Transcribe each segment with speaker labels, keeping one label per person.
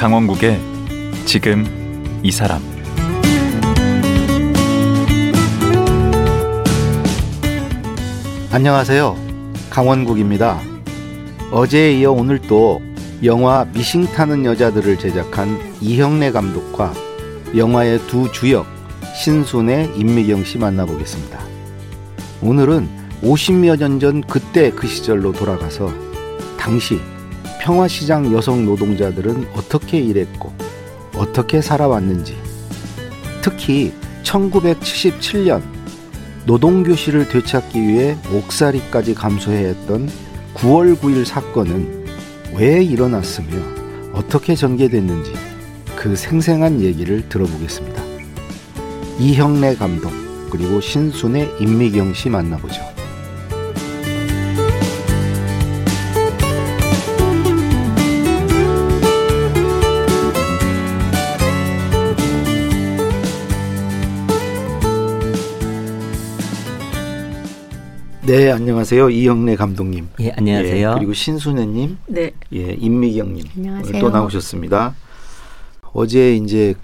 Speaker 1: 강원국의 지금 이 사람
Speaker 2: 안녕하세요. 강원국입니다. 어제에 이어 오늘 또 영화 미싱 타는 여자들을 제작한 이형래 감독과 영화의 두 주역 신순의 임미경 씨 만나보겠습니다. 오늘은 50여 년 전 그때 그 시절로 돌아가서 당시 평화시장 여성 노동자들은 어떻게 일했고 어떻게 살아왔는지 특히 1977년 노동교실을 되찾기 위해 옥살이까지 감수해야 했던 9월 9일 사건은 왜 일어났으며 어떻게 전개됐는지 그 생생한 얘기를 들어보겠습니다. 이형래 감독 그리고 신순의 임미경 씨 만나보죠. 네, 안녕하세요. 이영래 감독님.
Speaker 3: 예, 안녕하세요.
Speaker 2: 예, 그리고 신순애 님.
Speaker 4: 네.
Speaker 2: 예, 임미경 님.
Speaker 4: 안녕하세요.
Speaker 2: 오늘 또 나오셨습니다. 어제 이제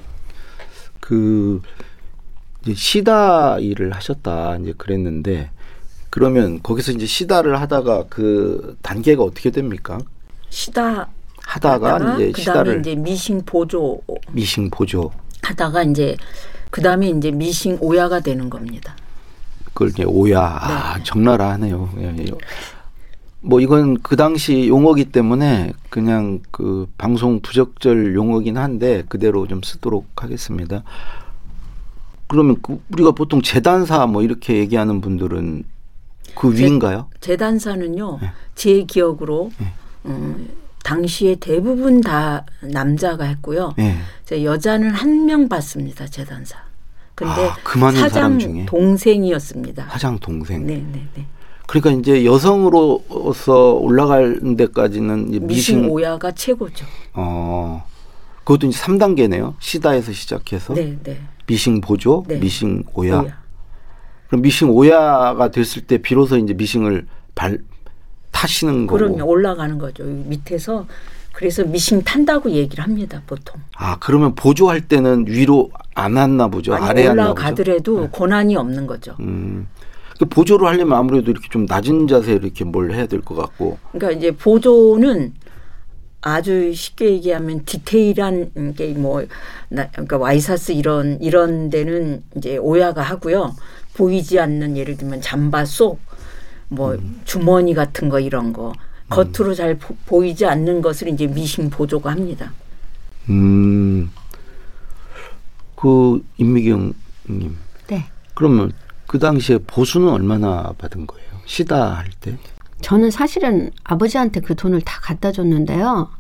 Speaker 2: 그 이제 시다 일을 하셨다 이제 그랬는데 그러면 거기서 이제 시다를 하다가 그 단계가 어떻게 됩니까?
Speaker 4: 시다
Speaker 2: 하다가
Speaker 4: 하다가
Speaker 2: 이제
Speaker 4: 그다음에
Speaker 2: 시다를
Speaker 4: 이제 미싱 보조
Speaker 2: 미싱 보조
Speaker 4: 하다가 이제 그다음에 이제 미싱 오야가 되는 겁니다.
Speaker 2: 그걸 이제 오야 아, 적나라 하네요. 예, 예. 뭐 이건 그 당시 용어기 때문에 그냥 그 방송 부적절 용어긴 한데 그대로 좀 쓰도록 하겠습니다. 그러면 그 우리가 보통 재단사 뭐 이렇게 얘기하는 분들은 그
Speaker 4: 재-
Speaker 2: 위인가요?
Speaker 4: 재단사는요.
Speaker 2: 네.
Speaker 4: 제 기억으로 음, 당시에 대부분 다 남자가 했고요.
Speaker 2: 예.
Speaker 4: 이제 여자는 한명 받습니다. 재단사. 근데
Speaker 2: 아, 그
Speaker 4: 사장
Speaker 2: 중에?
Speaker 4: 동생이었습니다.
Speaker 2: 화장 동생.
Speaker 4: 네, 네, 네.
Speaker 2: 그러니까 이제 여성으로서 올라가는 데까지는
Speaker 4: 미싱
Speaker 2: 미싱
Speaker 4: 오야가 최고죠.
Speaker 2: 어 그것도 이제 3단계네요. 시다에서 시작해서
Speaker 4: 네, 네.
Speaker 2: 미싱 보조,
Speaker 4: 네.
Speaker 2: 미싱 오야.
Speaker 4: 오야.
Speaker 2: 그럼 미싱 오야가 됐을 때 비로소 이제 미싱을 발 타시는 거고.
Speaker 4: 그럼요. 올라가는 거죠. 이 밑에서 그래서 미싱 탄다고 얘기를 합니다. 보통.
Speaker 2: 아 그러면 보조할 때는 위로 안 왔나 보죠. 아래.
Speaker 4: 올라가더라도 고난이 없는 거죠.
Speaker 2: 음. 그 보조를 하려면 아무래도 이렇게 좀 낮은 자세로 이렇게 뭘 해야 될 것 같고.
Speaker 4: 그러니까 이제 보조는 아주 쉽게 얘기하면 디테일한 게 뭐 그러니까 와이사스 이런 이런 데는 이제 오야가 하고요. 보이지 않는 예를 들면 잠바 속뭐
Speaker 2: 음.
Speaker 4: 주머니 같은 거 이런 거 겉으로 잘 보, 보이지 않는 것을 이제 미싱 보조가 합니다.
Speaker 2: 음. 그 임미경 님.
Speaker 5: 네.
Speaker 2: 그러면 그 당시에 보수는 얼마나 받은 거예요? 시다 할 때?
Speaker 5: 저는 사실은 아버지한테 그 돈을 다 갖다 줬는데요.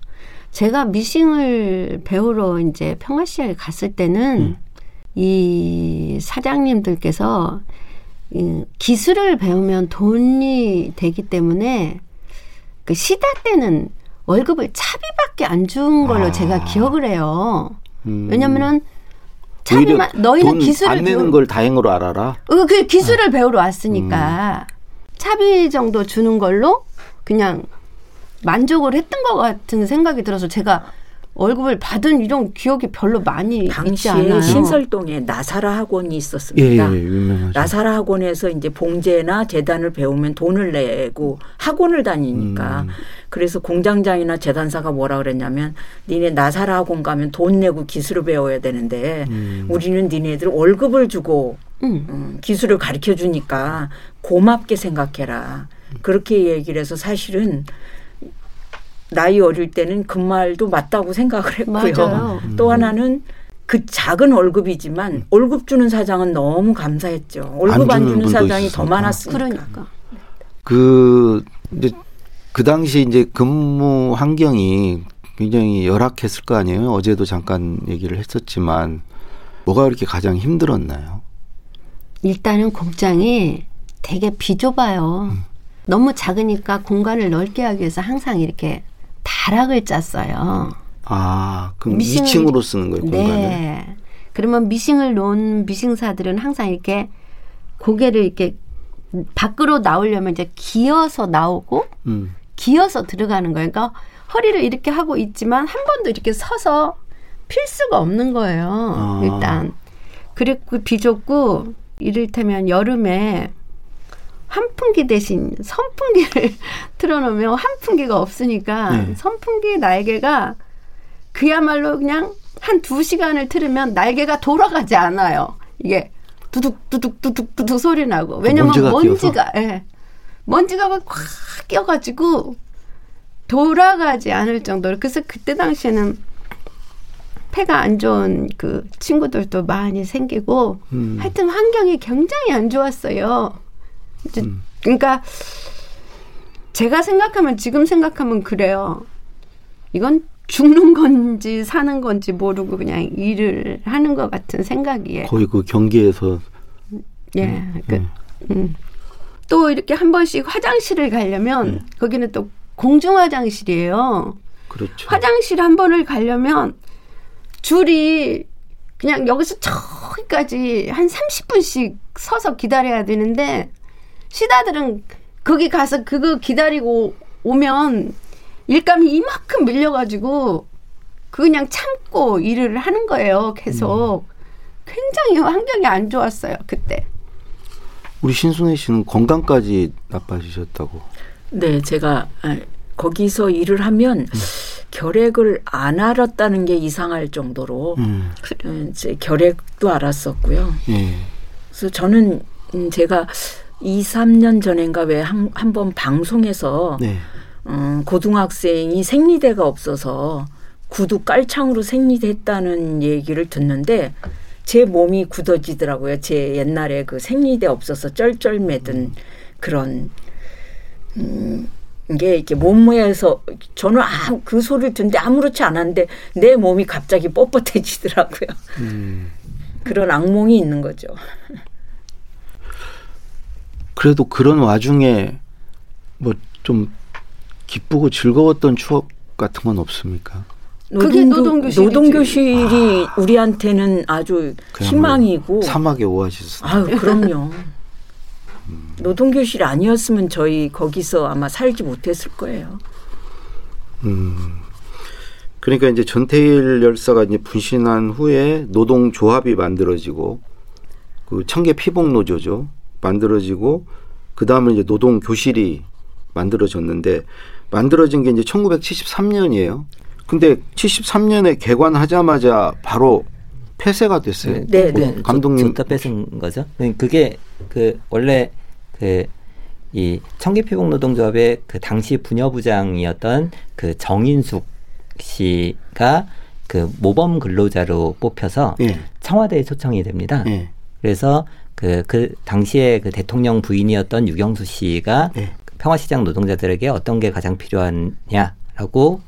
Speaker 5: 제가 미싱을 배우러 이제 평화시장에 갔을 때는 이 사장님들께서 이 기술을 배우면 돈이 되기 때문에 그 시다 때는 월급을 차비밖에 안 준 걸로
Speaker 2: 아.
Speaker 5: 제가 기억을 해요.
Speaker 2: 음.
Speaker 5: 왜냐면은 차비만 너희는
Speaker 2: 돈
Speaker 5: 기술을
Speaker 2: 안 내는
Speaker 5: 배우-
Speaker 2: 걸 다행으로 알아라.
Speaker 5: 어, 그 기술을 배우러 왔으니까 차비 정도 주는 걸로 그냥 만족을 했던 것 같은 생각이 들어서 제가 월급을 받은 이런 기억이 별로 많이 있지
Speaker 4: 당시에
Speaker 5: 않아요.
Speaker 4: 신설동에 나사라 학원이
Speaker 2: 예,
Speaker 4: 있었습니다.
Speaker 2: 예, 유명하죠.
Speaker 4: 나사라 학원에서 이제 봉제나 재단을 배우면 돈을 내고 학원을 다니니까
Speaker 2: 음.
Speaker 4: 그래서 공장장이나 재단사가 뭐라 그랬냐면 니네 나사라 학원 가면 돈 내고 기술을 배워야 되는데
Speaker 2: 음.
Speaker 4: 우리는 니네들 월급을 주고
Speaker 5: 음.
Speaker 4: 음, 기술을 가르쳐 주니까 고맙게 생각해라. 그렇게 얘기를 해서 사실은 나이 어릴 때는 그 말도 맞다고 생각을 했고요.
Speaker 5: 맞아요.
Speaker 4: 또 하나는 그 작은 월급이지만 월급 주는 사장은 너무 감사했죠. 월급 안안
Speaker 2: 주는
Speaker 4: 주는
Speaker 2: 분도
Speaker 4: 사장이
Speaker 2: 있었어.
Speaker 4: 더 많았으니까.
Speaker 5: 그러니까
Speaker 2: 그 이제 그 당시 이제 근무 환경이 굉장히 열악했을 거 아니에요. 어제도 잠깐 얘기를 했었지만 뭐가 그렇게 가장 힘들었나요?
Speaker 5: 일단은 공장이 되게 비좁아요. 너무 작으니까 공간을 넓게 하기 위해서 항상 이렇게 다락을 짰어요.
Speaker 2: 아, 그럼
Speaker 5: 미싱을-
Speaker 2: 2층으로 쓰는 거예요, 공간을?
Speaker 5: 네. 그러면 미싱을 놓은 미싱사들은 항상 이렇게 고개를 이렇게 밖으로 나오려면 이제 기어서 나오고
Speaker 2: 음.
Speaker 5: 기어서 들어가는 거예요. 그러니까 허리를 이렇게 하고 있지만 한 번도 이렇게 서서 필 수가 없는 거예요.
Speaker 2: 아.
Speaker 5: 일단 그리고 비좁고 이를테면 여름에 환풍기 대신 선풍기를 틀어놓으면 환풍기가 없으니까
Speaker 2: 네.
Speaker 5: 선풍기 날개가 그야말로 그냥 한 두 시간을 틀으면 날개가 돌아가지 않아요. 이게 두둑 두둑 두둑 두둑 소리 나고 왜냐면
Speaker 2: 먼지가
Speaker 5: 먼지가 예. 먼지가 막 꽉 껴가지고 돌아가지 않을 정도로 그래서 그때 당시에는 폐가 안 좋은 그 친구들도 많이 생기고
Speaker 2: 음.
Speaker 5: 하여튼 환경이 굉장히 안 좋았어요. 이제 그러니까 제가 생각하면 지금 생각하면 그래요. 이건 죽는 건지 사는 건지 모르고 그냥 일을 하는 것 같은 생각이에요.
Speaker 2: 거의 그 경기에서
Speaker 5: 예. 그, 음. 또 이렇게 한 번씩 화장실을 가려면 거기는 또 공중 화장실이에요.
Speaker 2: 그렇죠.
Speaker 5: 화장실 한 번을 가려면 줄이 그냥 여기서 저기까지 한 30분씩 서서 기다려야 되는데 시다들은 거기 가서 그거 기다리고 오면 일감이 이만큼 밀려가지고 그 그냥 참고 일을 하는 거예요. 계속 굉장히 환경이 안 좋았어요 그때.
Speaker 2: 우리 신순애 씨는 건강까지 나빠지셨다고.
Speaker 4: 네, 제가 아, 거기서 일을 하면 결핵을 안 알았다는 게 이상할 정도로
Speaker 2: 음.
Speaker 4: 음, 제 결핵도 알았었고요.
Speaker 2: 예.
Speaker 4: 그래서 저는 음, 제가 2, 3년 전인가 왜 한 한번 방송에서
Speaker 2: 네.
Speaker 4: 음, 고등학생이 생리대가 없어서 구두 깔창으로 생리했다는 얘기를 듣는데 제 몸이 굳어지더라고요. 제 옛날에 그 생리대 없어서 쩔쩔매던 그런 음, 게 이렇게 몸에서 저는 아, 그 소리를 듣는데 아무렇지 않았는데 내 몸이 갑자기 뻣뻣해지더라고요.
Speaker 2: 음.
Speaker 4: 그런 악몽이 있는 거죠.
Speaker 2: 그래도 그런 와중에 뭐 좀 기쁘고 즐거웠던 추억 같은 건 없습니까?
Speaker 5: 그게 노동교실이지.
Speaker 4: 노동교실이 우리한테는 아주 희망이고
Speaker 2: 사막의 오아시스.
Speaker 4: 아유 그럼요. 노동교실 아니었으면 저희 거기서 아마 살지 못했을 거예요.
Speaker 2: 음. 그러니까 이제 전태일 열사가 이제 분신한 후에 노동조합이 만들어지고 그 청계 피복 노조죠 만들어지고 그 다음에 이제 노동 교실이 만들어졌는데 만들어진 게 이제 1973년이에요. 근데 73년에 개관하자마자 바로 폐쇄가 됐어요.
Speaker 4: 네,
Speaker 2: 뭐
Speaker 4: 네.
Speaker 2: 감독님
Speaker 3: 줬다 뺏은 거죠. 그게 그 원래 그 이 청계피복 노동조합의 그 당시 부녀부장이었던 그 정인숙 씨가 그 모범 근로자로 뽑혀서
Speaker 2: 예.
Speaker 3: 청와대에 초청이 됩니다.
Speaker 2: 예.
Speaker 3: 그래서 그, 그 당시에 그 대통령 부인이었던 유경수 씨가
Speaker 2: 예.
Speaker 3: 평화시장 노동자들에게 어떤 게 가장 필요하냐라고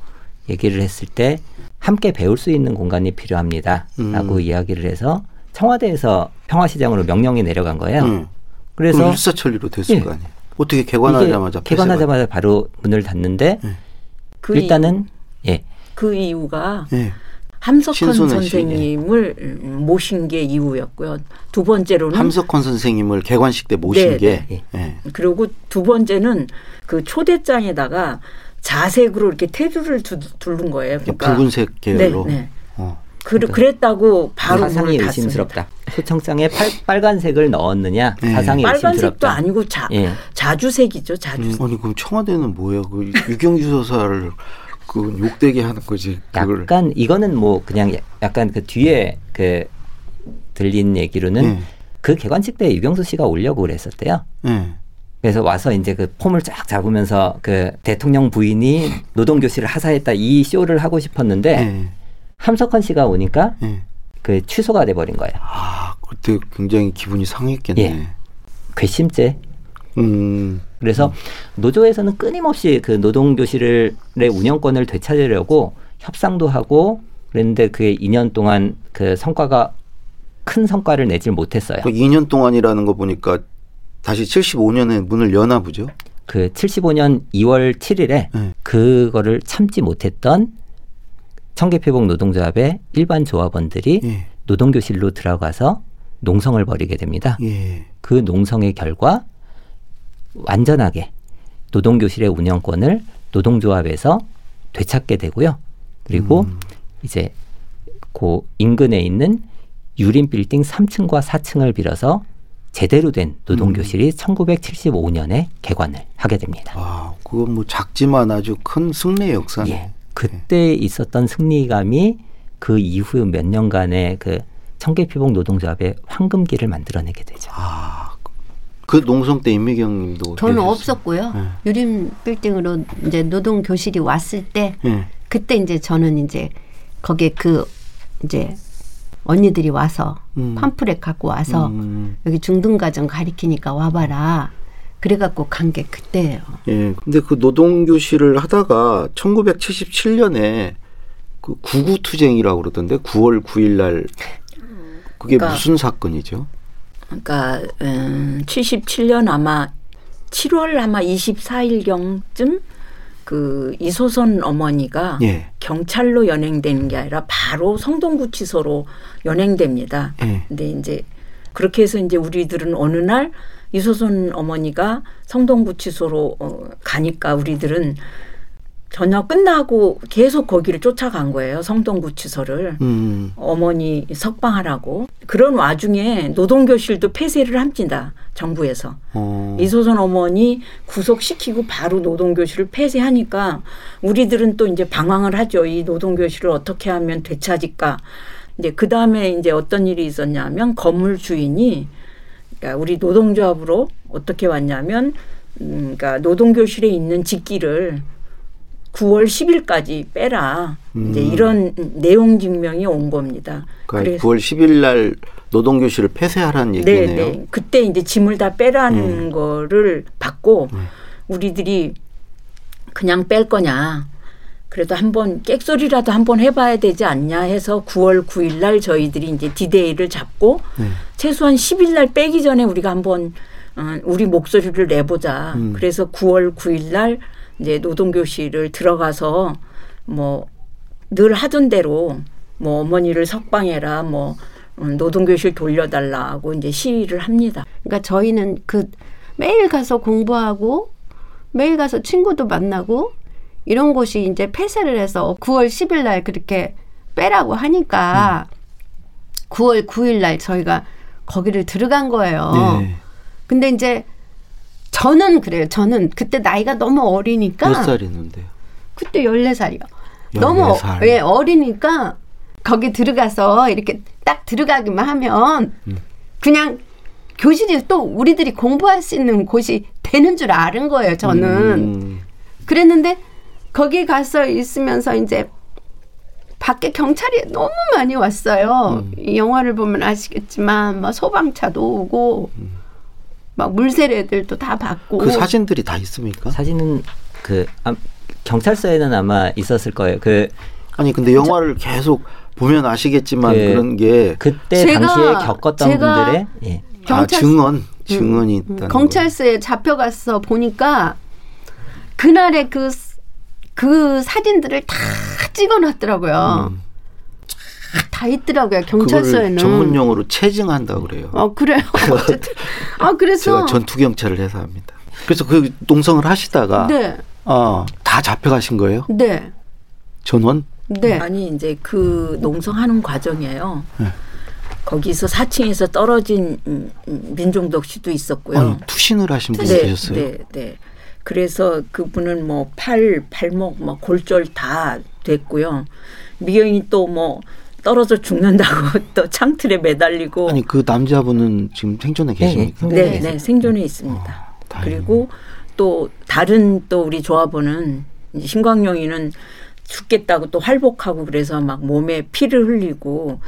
Speaker 3: 얘기를 했을 때 함께 배울 수 있는 공간이 필요합니다라고
Speaker 2: 음.
Speaker 3: 이야기를 해서 청와대에서 평화시장으로 명령이 내려간 거예요.
Speaker 2: 음.
Speaker 3: 그래서
Speaker 2: 일사천리로 됐을
Speaker 3: 예.
Speaker 2: 거 아니에요. 어떻게 개관하자마자
Speaker 3: 개관하자마자 바로 문을 닫는데
Speaker 4: 그
Speaker 3: 일단은 예
Speaker 4: 이, 그 이유가
Speaker 2: 예.
Speaker 4: 함석헌 선생님을 음, 모신 게 이유였고요. 두 번째로는
Speaker 2: 함석헌 선생님을 개관식 때 모신
Speaker 4: 네,
Speaker 2: 게
Speaker 3: 네.
Speaker 2: 예.
Speaker 4: 그리고 두 번째는 그 초대장에다가 자색으로 이렇게 테두를 두, 두른 거예요. 그러니까
Speaker 2: 붉은색 계열로.
Speaker 4: 네, 네.
Speaker 2: 어.
Speaker 4: 그, 그랬다고 바로
Speaker 3: 사상이. 의심스럽다. 초청장에 팔, 빨간색을 넣었느냐
Speaker 2: 네.
Speaker 3: 사상이
Speaker 4: 빨간색도
Speaker 3: 의심스럽다.
Speaker 4: 아니고 자,
Speaker 3: 예.
Speaker 4: 자주색이죠. 자주색.
Speaker 2: 아니 그럼 청와대는 뭐야? 그 유경규 서사를 그 욕되게 하는 거지. 그걸.
Speaker 3: 약간 이거는 뭐 그냥 약간 그 뒤에 그 들린 얘기로는
Speaker 2: 예.
Speaker 3: 그 개관식 때 유경수 씨가 오려고 그랬었대요.
Speaker 2: 예.
Speaker 3: 그래서 와서 이제 그 폼을 쫙 잡으면서 그 대통령 부인이 노동 교실을 하사했다 이 쇼를 하고 싶었는데
Speaker 2: 예.
Speaker 3: 함석헌 씨가 오니까
Speaker 2: 예.
Speaker 3: 그 취소가 돼 버린 거예요.
Speaker 2: 아 그때 굉장히 기분이 상했겠네.
Speaker 3: 예. 괘씸죄.
Speaker 2: 음.
Speaker 3: 그래서 노조에서는 끊임없이 그 노동교실의 운영권을 되찾으려고 협상도 하고 그랬는데 그게 2년 동안 그 성과가 큰 성과를 내질 못했어요.
Speaker 2: 그 2년 동안이라는 거 보니까 다시 75년에 문을 여나 보죠.
Speaker 3: 그 75년 2월 7일에
Speaker 2: 네.
Speaker 3: 그거를 참지 못했던 청계표복 노동조합의 일반 조합원들이
Speaker 2: 예.
Speaker 3: 노동교실로 들어가서 농성을 벌이게 됩니다.
Speaker 2: 예.
Speaker 3: 그 농성의 결과 완전하게 노동교실의 운영권을 노동조합에서 되찾게 되고요. 그리고
Speaker 2: 음.
Speaker 3: 이제 그 인근에 있는 유림 빌딩 3층과 4층을 빌어서 제대로 된 노동교실이 1975년에 개관을 하게 됩니다.
Speaker 2: 아, 그건 뭐 작지만 아주 큰 승리의 역사네.
Speaker 3: 예. 그때 있었던 승리감이 그 이후 몇 년간의 그 청계피복 노동조합의 황금기를 만들어내게 되죠.
Speaker 2: 아, 그 농성 때 임미경 님도
Speaker 5: 저는
Speaker 2: 계셨어요?
Speaker 5: 없었고요.
Speaker 2: 네.
Speaker 5: 유림 빌딩으로 이제 노동 교실이 왔을 때
Speaker 2: 예.
Speaker 5: 그때 이제 저는 이제 거기에 그 이제 언니들이 와서
Speaker 2: 음.
Speaker 5: 팜프렛 갖고 와서
Speaker 2: 음.
Speaker 5: 여기 중등가정 가리키니까 와봐라. 그래갖고 간 게 그때예요.
Speaker 2: 예. 근데 그 노동교실을 하다가 1977년에 그 구구투쟁이라고 그러던데 9월 9일 날 그게
Speaker 4: 그러니까
Speaker 2: 무슨 사건이죠?
Speaker 4: 그러니까 음, 77년 아마 7월 아마 24일경쯤 그 이소선 어머니가
Speaker 2: 예.
Speaker 4: 경찰로 연행되는 게 아니라 바로 성동구치소로 연행됩니다.
Speaker 2: 예.
Speaker 4: 근데 이제 그렇게 해서 이제 우리들은 어느 날 이소선 어머니가 성동구치소로 어, 가니까 우리들은 저녁 끝나고 계속 거기를 쫓아간 거예요. 성동구치소를.
Speaker 2: 음.
Speaker 4: 어머니 석방하라고 그런 와중에 노동교실도 폐쇄를 합니다 정부에서
Speaker 2: 어.
Speaker 4: 이소선 어머니 구속시키고 바로 노동교실을 폐쇄하니까 우리들은 또 이제 방황을 하죠 이 노동교실을 어떻게 하면 되찾을까 이제 그 다음에 이제 어떤 일이 있었냐면 건물 주인이 그러니까 우리 노동조합으로 어떻게 왔냐면 음, 그러니까 노동교실에 있는 직기를 9월 10일까지 빼라. 이제
Speaker 2: 음.
Speaker 4: 이런 내용 증명이 온 겁니다.
Speaker 2: 그러니까 9월 10일 날 노동 교실을 폐쇄하라는
Speaker 4: 네,
Speaker 2: 얘기네요.
Speaker 4: 네. 그때 이제 짐을 다 빼라는 거를 받고 우리들이 그냥 뺄 거냐. 그래도 한번 객소리라도 한번 해봐야 되지 않냐 해서 9월 9일 날 저희들이 이제 디데이를 잡고
Speaker 2: 네.
Speaker 4: 최소한 10일 날 빼기 전에 우리가 한번 어, 우리 목소리를 내보자.
Speaker 2: 음.
Speaker 4: 그래서 9월 9일 날 이제 노동교실을 들어가서 뭐 늘 하던 대로 뭐 어머니를 석방해라 뭐 음, 노동교실 돌려달라고 이제 시위를 합니다.
Speaker 5: 그러니까 저희는 그 매일 가서 공부하고 매일 가서 친구도 만나고 이런 곳이 이제 폐쇄를 해서 9월 10일 날 그렇게 빼라고 하니까 9월 9일 날 저희가 거기를 들어간 거예요.
Speaker 2: 네.
Speaker 5: 근데 이제 저는 그래요. 저는 그때 나이가 너무 어리니까
Speaker 2: 몇 살이는데요?
Speaker 5: 그때 14살이요. 너무
Speaker 2: 14살.
Speaker 5: 예, 어리니까 거기 들어가서 이렇게 딱 들어가기만 하면
Speaker 2: 음.
Speaker 5: 그냥 교실이 또 우리들이 공부할 수 있는 곳이 되는 줄 아는 거예요, 저는.
Speaker 2: 음.
Speaker 5: 그랬는데 거기 가서 있으면서 이제 밖에 경찰이 너무 많이 왔어요.
Speaker 2: 음.
Speaker 5: 이 영화를 보면 아시겠지만 막 소방차도 오고
Speaker 2: 음.
Speaker 5: 막 물세례들도 다 받고
Speaker 2: 그 사진들이 다 있습니까?
Speaker 3: 사진은 그 아, 경찰서에는 아마 있었을 거예요. 그
Speaker 2: 아니 근데 영화를 계속 보면 아시겠지만
Speaker 3: 그-
Speaker 2: 그런 게
Speaker 3: 그때
Speaker 5: 제가-
Speaker 3: 당시에 겪었던
Speaker 5: 제가
Speaker 3: 분들의 예.
Speaker 2: 아,
Speaker 5: 경찰-
Speaker 2: 증언 증언이 있다는
Speaker 5: 음, 경찰서에 잡혀가서 보니까 그날의 그, 그 사진들을 다 찍어놨더라고요.
Speaker 2: 거. 음.
Speaker 5: 다 있더라고요, 경찰서에는.
Speaker 2: 전문 용어로 체증한다 그래요.
Speaker 5: 어, 그래요. 어쨌든. 아, 그래서.
Speaker 2: 제가 전투 경찰을 해서 합니다. 그래서 그 농성을 하시다가
Speaker 5: 네,
Speaker 2: 어, 다 잡혀가신 거예요?
Speaker 5: 네,
Speaker 2: 전원?
Speaker 5: 네.
Speaker 4: 아니 이제 그 농성하는 과정이에요.
Speaker 2: 네.
Speaker 4: 거기서 4층에서 떨어진 음, 음, 민종덕 씨도 있었고요.
Speaker 2: 아니, 투신을 하신 분이
Speaker 4: 네,
Speaker 2: 계셨어요?
Speaker 4: 네, 네. 그래서 그분은 뭐 팔, 발목, 뭐 골절 다 됐고요. 미경이 또 뭐 떨어져 죽는다고 또 창틀에 매달리고
Speaker 2: 아니 그 남자분은 지금 생존해 계십니까?
Speaker 3: 네,
Speaker 4: 네,
Speaker 3: 네.
Speaker 4: 네, 생존해 있습니다.
Speaker 2: 어.
Speaker 4: 그리고 또 다른 또 우리 조합원은 신광용이는 죽겠다고 또 활복하고 그래서 막 몸에 피를 흘리고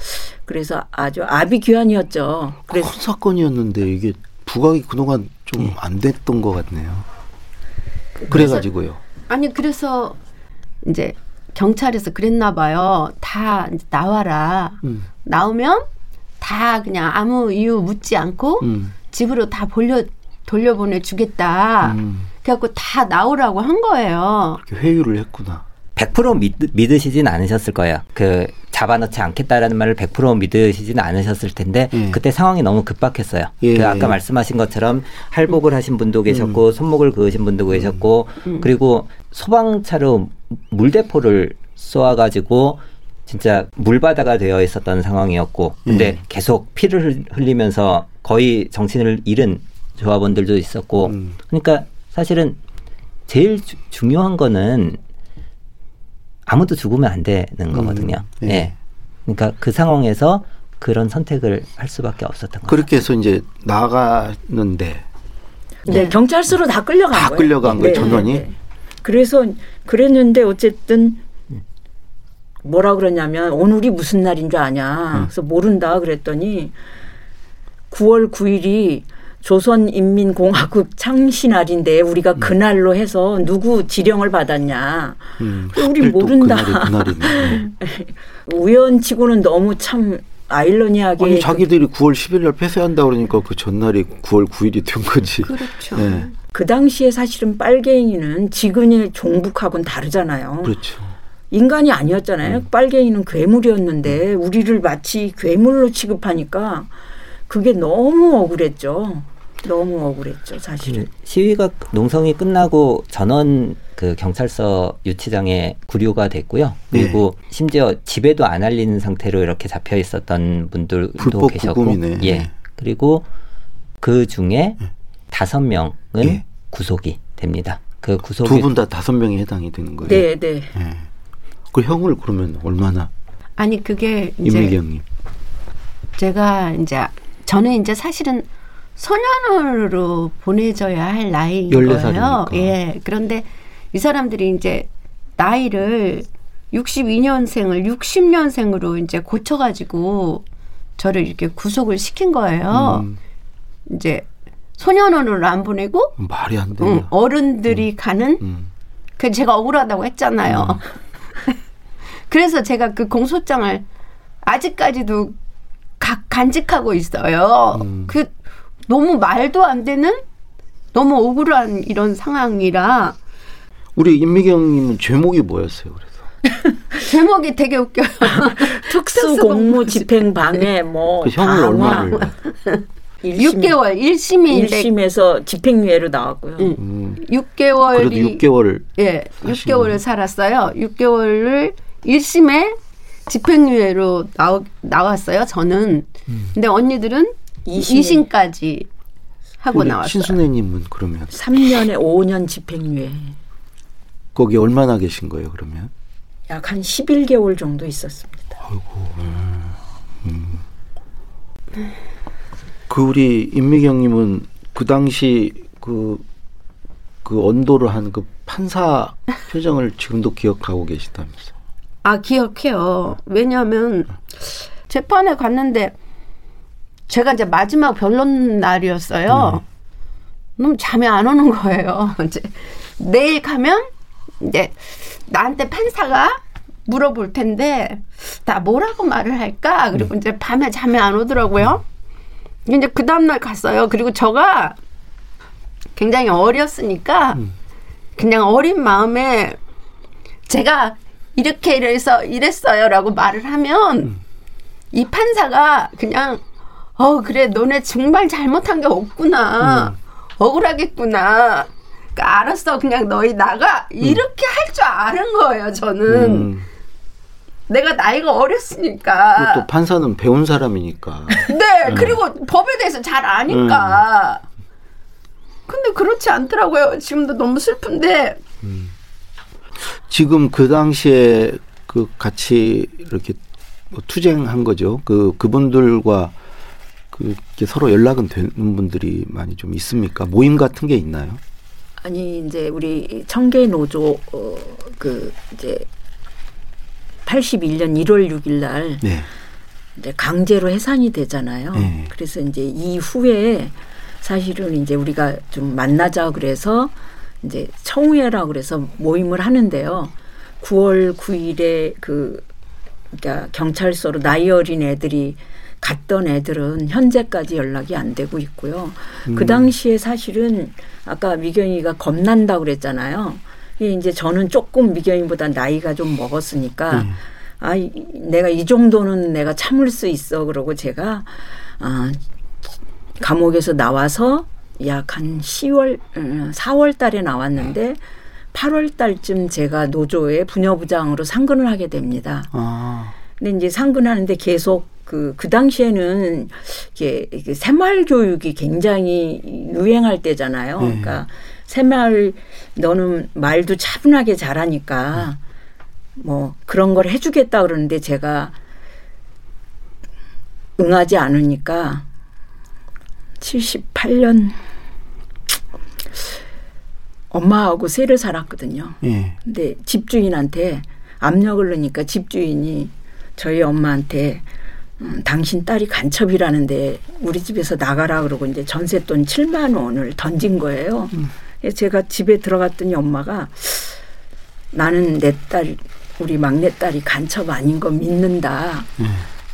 Speaker 4: 그래서 아주 아비규환이었죠.
Speaker 2: 큰
Speaker 4: 그래서
Speaker 2: 사건이었는데 이게 부각이 그동안 좀
Speaker 3: 예.
Speaker 2: 안 됐던 것 같네요. 그래가지고요.
Speaker 5: 아니, 그래서 이제 경찰에서 그랬나 봐요. 다 이제 나와라.
Speaker 2: 음,
Speaker 5: 나오면 다 그냥 아무 이유 묻지 않고
Speaker 2: 음,
Speaker 5: 집으로 다 돌려, 돌려보내 주겠다.
Speaker 2: 음.
Speaker 5: 그래갖고 다 나오라고 한 거예요.
Speaker 2: 이렇게 회유를 했구나.
Speaker 3: 100% 믿, 믿으시진 않으셨을 거예요. 그 잡아넣지 않겠다라는 말을 100% 믿으시진 않으셨을 텐데
Speaker 2: 예.
Speaker 3: 그때 상황이 너무 급박했어요.
Speaker 2: 예,
Speaker 3: 그 아까
Speaker 2: 예.
Speaker 3: 말씀하신 것처럼 할복을 하신 분도 계셨고 손목을 그으신 분도 계셨고 그리고 소방차로 물대포를 쏘아가지고 진짜 물바다가 되어 있었던 상황이었고 근데
Speaker 2: 예.
Speaker 3: 계속 피를 흘- 흘리면서 거의 정신을 잃은 조합원들도 있었고
Speaker 2: 음.
Speaker 3: 그러니까 사실은 제일 주- 중요한 거는 아무도 죽으면 안 되는 거거든요.
Speaker 2: 예.
Speaker 3: 예. 그러니까 그 상황에서 그런 선택을 할 수밖에 없었던 거죠.
Speaker 2: 그렇게 해서 이제 나가는데
Speaker 4: 네, 경찰서로 다 끌려간
Speaker 2: 다
Speaker 4: 거예요.
Speaker 2: 끌려간 거예요, 전원이?
Speaker 4: 그래서 그랬는데 어쨌든 뭐라 그러냐면 오늘이 무슨 날인 줄 아냐. 그래서 모른다 그랬더니 9월 9일이 조선인민공화국 창시날인데 우리가 그날로 해서 누구 지령을 받았냐.
Speaker 2: 음,
Speaker 4: 우리 모른다.
Speaker 2: 그날이.
Speaker 4: 우연치고는 너무 참 아이러니하게
Speaker 2: 아니 자기들이 9월 10일 날 폐쇄한다 그러니까 그 전날이 9월 9일이 된 거지.
Speaker 5: 그렇죠.
Speaker 2: 네.
Speaker 4: 그 당시에 사실은 빨갱이는 지금의 종북하고는 다르잖아요.
Speaker 2: 그렇죠.
Speaker 4: 인간이 아니었잖아요. 빨갱이는 괴물이었는데 우리를 마치 괴물로 취급하니까 그게 너무 억울했죠. 너무 억울했죠, 사실은.
Speaker 3: 그 시위가 농성이 끝나고 전원 그 경찰서 유치장에 구류가 됐고요. 그리고 심지어 집에도 안 알리는 상태로 이렇게 잡혀 있었던 분들도
Speaker 2: 불법
Speaker 3: 계셨고,
Speaker 2: 구금이네.
Speaker 3: 예.
Speaker 2: 네.
Speaker 3: 그리고 그 중에 다섯 명은
Speaker 2: 예.
Speaker 3: 구속이 됩니다. 그 구속이
Speaker 2: 두분 다 다섯 명이 해당이 되는 거예요.
Speaker 4: 네, 네.
Speaker 2: 예. 그 형을 그러면 얼마나
Speaker 5: 아니 그게 이제
Speaker 2: 형님.
Speaker 5: 제가 이제 저는 이제 사실은 소년원으로 보내져야 할 나이인
Speaker 2: 14
Speaker 5: 거예요.
Speaker 2: 살이니까.
Speaker 5: 예. 그런데 이 사람들이 이제 나이를 62년생을 60년생으로 이제 고쳐가지고 저를 이렇게 구속을 시킨 거예요.
Speaker 2: 음,
Speaker 5: 이제 소년원으로 안 보내고
Speaker 2: 말이 안 돼요.
Speaker 5: 응, 어른들이 가는
Speaker 2: 음.
Speaker 5: 그 제가 억울하다고 했잖아요. 그래서 제가 그 공소장을 아직까지도 가, 간직하고 있어요.
Speaker 2: 음.
Speaker 5: 그 너무 말도 안 되는 너무 억울한 이런 상황이라
Speaker 2: 우리 임미기 형님은 제목이 뭐였어요? 그래서
Speaker 5: 제목이 되게 웃겨요.
Speaker 4: 특수 공무 집행 방해 뭐
Speaker 2: 그 형을
Speaker 4: 방화,
Speaker 2: 얼마를?
Speaker 5: 6개월 1심인데
Speaker 4: 1심에서 집행유예로 나왔고요.
Speaker 5: 응.
Speaker 2: 음,
Speaker 5: 6개월이
Speaker 2: 그래도 6개월
Speaker 5: 예,
Speaker 2: 하시는
Speaker 5: 6개월을 살았어요. 6개월을 1심에 집행유예로 나오, 나왔어요. 저는.
Speaker 2: 음.
Speaker 5: 근데 언니들은
Speaker 4: 이심.
Speaker 5: 2심까지 하고 나왔어요.
Speaker 2: 신순애님은 그러면
Speaker 4: 3년에 5년 집행유예.
Speaker 2: 거기 얼마나 계신 거예요? 그러면
Speaker 4: 약 한 11개월 정도 있었습니다.
Speaker 2: 그 우리 임미기 형님은 그 당시 그, 그 언도를 한 그 판사 표정을 지금도 기억하고 계시다면서.
Speaker 5: 아, 기억해요. 왜냐하면 재판에 갔는데 제가 이제 마지막 변론 날이었어요. 너무 잠이 안 오는 거예요. 이제 내일 가면 이제 나한테 판사가 물어볼 텐데 나 뭐라고 말을 할까? 그리고 이제 밤에 잠이 안 오더라고요. 이제 그 다음날 갔어요. 그리고 저가 굉장히 어렸으니까 그냥 어린 마음에 제가 이렇게 이래서 이랬어요라고 말을 하면 이 판사가 그냥 어 그래 너네 정말 잘못한 게 없구나. 억울하겠구나. 그러니까 알았어. 그냥 너희 나가. 이렇게 할 줄 아는 거예요 저는.
Speaker 2: 음.
Speaker 5: 내가 나이가 어렸으니까
Speaker 2: 또 판사는 배운 사람이니까.
Speaker 5: 네 그리고 법에 대해서 잘 아니까 근데 그렇지 않더라고요 지금도 너무 슬픈데
Speaker 2: 지금 그 당시에 그 같이 이렇게 뭐 투쟁한 거죠. 그 그분들과 그 이렇게 서로 연락은 되는 분들이 많이 좀 있습니까? 모임 같은 게 있나요?
Speaker 4: 아니 이제 우리 청계 노조 어, 그 이제 81년 1월 6일 날
Speaker 2: 네.
Speaker 4: 이제 강제로 해산이 되잖아요.
Speaker 2: 네.
Speaker 4: 그래서 이제 이후에 사실은 이제 우리가 좀 만나자 그래서 이제 청우회라 그래서 모임을 하는데요. 9월 9일에 그 그러니까 경찰서로 나이 어린 애들이 갔던 애들은 현재까지 연락이 안 되고 있고요. 그 당시에 사실은 아까 미경이가 겁난다 그랬잖아요. 이제 저는 조금 미경이보다 나이가 좀 먹었으니까 아 이- 내가 이 정도는 내가 참을 수 있어 그러고 제가 아 감옥에서 나와서 약 한 10월, 4월 달에 나왔는데 8월 달쯤 제가 노조의 부녀부장으로 상근을 하게 됩니다.
Speaker 2: 아.
Speaker 4: 근데 이제 상근하는데 계속 그, 그 당시에는 이게, 이게 새마을 교육이 굉장히 유행할 때잖아요.
Speaker 2: 네.
Speaker 4: 그러니까 새마을 너는 말도 차분하게 잘하니까 뭐 그런 걸 해주겠다 그러는데 제가 응하지 않으니까 78년 엄마하고 세를 살았거든요.
Speaker 2: 예.
Speaker 4: 근데 집주인한테 압력을 넣으니까 집주인이 저희 엄마한테 음, 당신 딸이 간첩이라는데 우리 집에서 나가라 그러고 이제 전세돈 7만 원을 던진 거예요. 그래서 제가 집에 들어갔더니 엄마가 나는 내 딸, 우리 막내딸이 간첩 아닌 거 믿는다.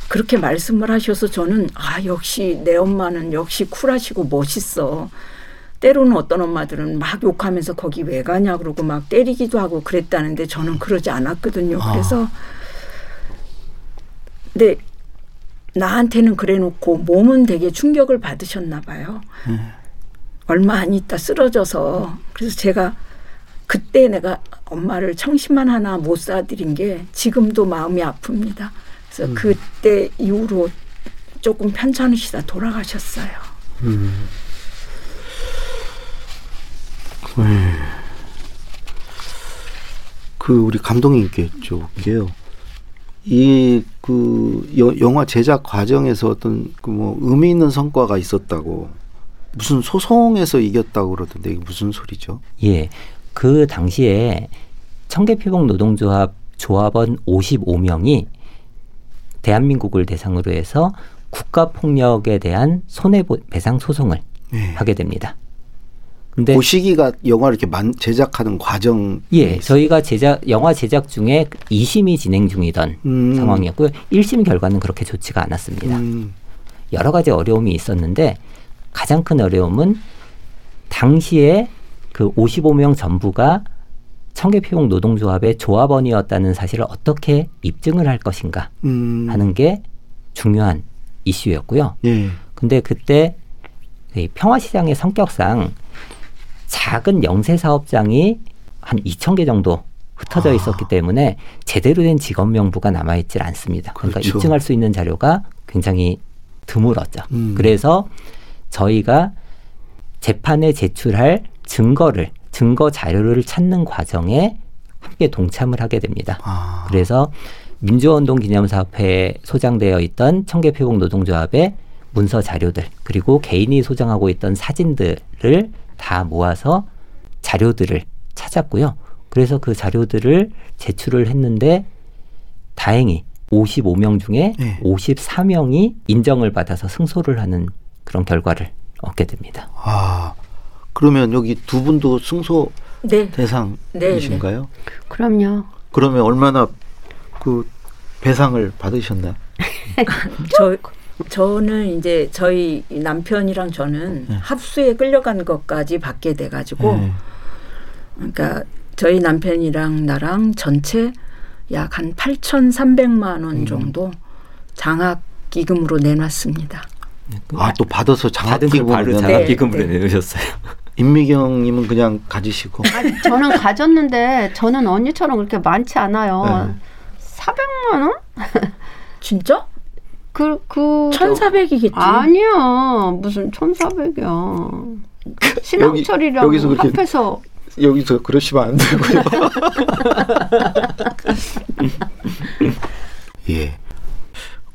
Speaker 4: 그렇게 말씀을 하셔서 저는 아 역시 내 엄마는 역시 쿨하시고 멋있어. 때로는 어떤 엄마들은 막 욕하면서 거기 왜 가냐 그러고 막 때리기도 하고 그랬다는데 저는 그러지 않았거든요.
Speaker 2: 아.
Speaker 4: 그래서 근데 나한테는 그래 놓고 몸은 되게 충격을 받으셨나 봐요. 얼마 안 있다 쓰러져서 그래서 제가 그때 내가 엄마를 청심환 하나 못 사드린 게 지금도 마음이 아픕니다. 그래서 그때 이후로 조금 편찮으시다 돌아가셨어요.
Speaker 2: 그 우리 감독님께 여쭤볼게요. 이그 영화 제작 과정에서 어떤 그 뭐 의미 있는 성과가 있었다고 무슨 소송에서 이겼다고 그러던데 이게 무슨 소리죠?
Speaker 3: 예. 그 당시에 청계피복 노동조합 조합원 55명이 대한민국을 대상으로 해서 국가 폭력에 대한 손해 배상 소송을
Speaker 2: 예.
Speaker 3: 하게 됩니다. 근데
Speaker 2: 그 시기가 영화를 이렇게 만, 제작하는 과정
Speaker 3: 예, 저희가 제작 영화 제작 중에 2심이 진행 중이던
Speaker 2: 음.
Speaker 3: 상황이었고요. 1심 결과는 그렇게 좋지가 않았습니다.
Speaker 2: 음,
Speaker 3: 여러 가지 어려움이 있었는데 가장 큰 어려움은 당시에 그 55명 전부가 청계피복 노동조합의 조합원이었다는 사실을 어떻게 입증을 할 것인가
Speaker 2: 음.
Speaker 3: 하는 게 중요한 이슈였고요.
Speaker 2: 예.
Speaker 3: 근데 그때 이 평화시장의 성격상 작은 영세 사업장이 한 2천 개 정도 흩어져
Speaker 2: 아.
Speaker 3: 있었기 때문에 제대로 된 직업 명부가 남아 있질 않습니다. 그러니까
Speaker 2: 그렇죠.
Speaker 3: 입증할 수 있는 자료가 굉장히 드물었죠.
Speaker 2: 음.
Speaker 3: 그래서 저희가 재판에 제출할 증거를 증거 자료를 찾는 과정에 함께 동참을 하게 됩니다.
Speaker 2: 아.
Speaker 3: 그래서 민주화운동 기념사업회에 소장되어 있던 청계표복 노동조합의 문서 자료들 그리고 개인이 소장하고 있던 사진들을 다 모아서 자료들을 찾았고요. 그래서 그 자료들을 제출을 했는데 다행히 55명 중에
Speaker 2: 네.
Speaker 3: 54명이 인정을 받아서 승소를 하는 그런 결과를 얻게 됩니다.
Speaker 2: 아. 그러면 여기 두 분도 승소
Speaker 4: 네.
Speaker 2: 대상이신가요?
Speaker 5: 그럼요.
Speaker 2: 그러면 얼마나 그 배상을 받으셨나요?
Speaker 4: 저 저는 이제 저희 남편이랑 저는 합수에 끌려간 것까지 받게 돼 가지고
Speaker 2: 네.
Speaker 4: 그러니까 저희 남편이랑 나랑 전체 약 한 8,300만 원 정도 장학 기금으로 내놨습니다.
Speaker 2: 아, 또 받아서
Speaker 3: 받은 걸
Speaker 2: 장학기금으로.
Speaker 3: 장학기금으로
Speaker 4: 네.
Speaker 3: 내놓으셨어요.
Speaker 2: 임미경님은 그냥 가지시고.
Speaker 5: 아니, 저는 가졌는데 저는 언니처럼 그렇게 많지 않아요.
Speaker 2: 네.
Speaker 5: 400만 원?
Speaker 4: 진짜?
Speaker 5: 그, 그.
Speaker 4: 1,400이겠지.
Speaker 5: 아니요. 무슨 1,400이야. 신앙철이랑
Speaker 2: 여기 서 그렇게-
Speaker 5: 합해서
Speaker 2: 여기서 그러시면 안 되고요. 예.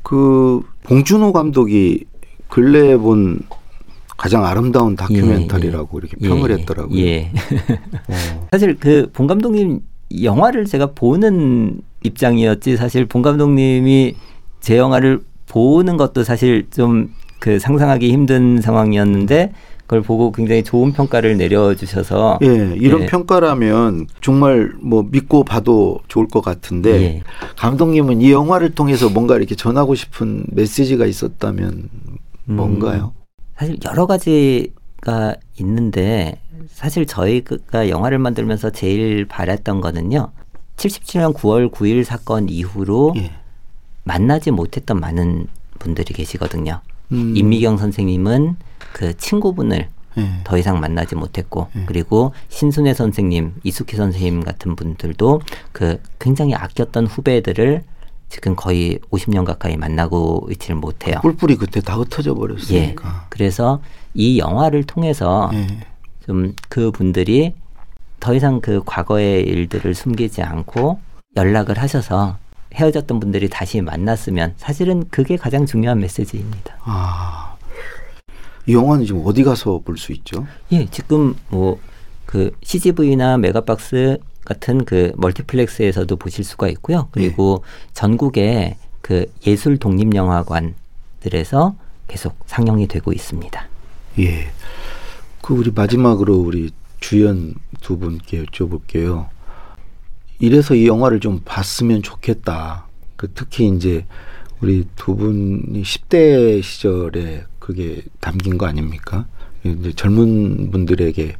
Speaker 2: 그 봉준호 감독이 근래에 본 가장 아름다운 다큐멘터리라고 이렇게 평을
Speaker 3: 예,
Speaker 2: 했더라고요.
Speaker 3: 예.
Speaker 2: 어.
Speaker 3: 사실 그본 감독님 영화를 제가 보는 입장이었지 사실 본 감독님이 제 영화를 보는 것도 사실 좀 그 상상하기 힘든 상황이었는데 그걸 보고 굉장히 좋은 평가를 내려주셔서
Speaker 2: 예, 이런
Speaker 3: 예.
Speaker 2: 평가라면 정말 뭐 믿고 봐도 좋을 것 같은데
Speaker 3: 예.
Speaker 2: 감독님은 이 영화를 통해서 뭔가 이렇게 전하고 싶은 메시지가 있었다면
Speaker 3: 음.
Speaker 2: 뭔가요?
Speaker 3: 사실 여러 가지가 있는데 사실 저희가 영화를 만들면서 제일 바랬던 거는요. 77년 9월 9일 사건 이후로
Speaker 2: 예.
Speaker 3: 만나지 못했던 많은 분들이 계시거든요.
Speaker 2: 음.
Speaker 3: 임미경 선생님은 그 친구분을
Speaker 2: 예.
Speaker 3: 더 이상 만나지 못했고
Speaker 2: 예.
Speaker 3: 그리고 신순애 선생님, 이숙희 선생님 같은 분들도 그 굉장히 아꼈던 후배들을 지금 거의 50년 가까이 만나고 있지를 못해요.
Speaker 2: 뿔뿔이 그때 다 흩어져
Speaker 3: 예.
Speaker 2: 버렸으니까.
Speaker 3: 그래서 이 영화를 통해서
Speaker 2: 예.
Speaker 3: 좀그 분들이 더 이상 그 과거의 일들을 숨기지 않고 연락을 하셔서 헤어졌던 분들이 다시 만났으면 사실은 그게 가장 중요한 메시지입니다.
Speaker 2: 아. 이 영화는 지금 어디 가서 볼 수 있죠?
Speaker 3: 예, 지금 뭐 그 CGV나 메가박스 같은 그 멀티플렉스에서도 보실 수가 있고요. 그리고 전국의 그 예술 독립 영화관들에서 계속 상영이 되고 있습니다.
Speaker 2: 예. 그 우리 마지막으로 우리 주연 두 분께 여쭤볼게요. 이래서 이 영화를 좀 봤으면 좋겠다. 그 특히 이제 우리 두 분이 10대 시절에 그게 담긴 거 아닙니까? 이제 젊은 분들에게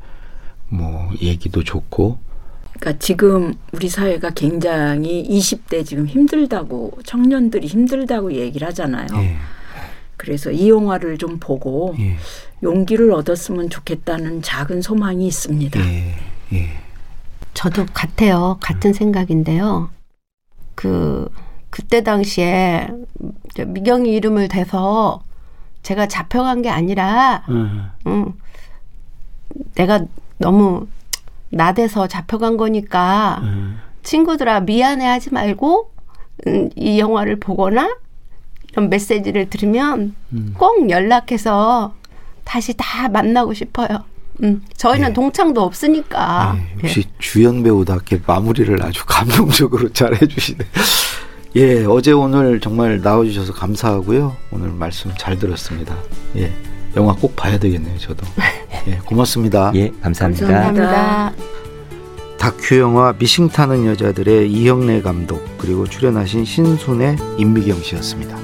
Speaker 2: 뭐 얘기도 좋고
Speaker 4: 그러니까 지금 우리 사회가 굉장히 20대 지금 힘들다고 청년들이 힘들다고 얘기를 하잖아요.
Speaker 2: 예.
Speaker 4: 그래서 이 영화를 좀 보고
Speaker 2: 예.
Speaker 4: 용기를 얻었으면 좋겠다는 작은 소망이 있습니다.
Speaker 2: 예. 예.
Speaker 5: 저도 같아요. 같은 생각인데요. 그 그때 당시에 저 미경이 이름을 대서 제가 잡혀간 게 아니라
Speaker 2: 음.
Speaker 5: 응, 내가 너무 나대서 잡혀간 거니까
Speaker 2: 음.
Speaker 5: 친구들아 미안해 하지 말고 음, 이 영화를 보거나 이런 메시지를 들으면
Speaker 2: 음.
Speaker 5: 꼭 연락해서 다시 다 만나고 싶어요. 음, 저희는
Speaker 2: 네.
Speaker 5: 동창도 없으니까.
Speaker 2: 예, 역시 주연 배우답게 마무리를 아주 감동적으로 잘 해주시네. 예, 어제 오늘 정말 나와주셔서 감사하고요. 오늘 말씀 잘 들었습니다. 예, 영화 꼭 봐야 되겠네요, 저도. 예, 고맙습니다.
Speaker 3: 예, 감사합니다.
Speaker 4: 감사합니다.
Speaker 5: 감사합니다.
Speaker 2: 다큐 영화 미싱 타는 여자들의 이형래 감독 그리고 출연하신 신순의 임미경 씨였습니다.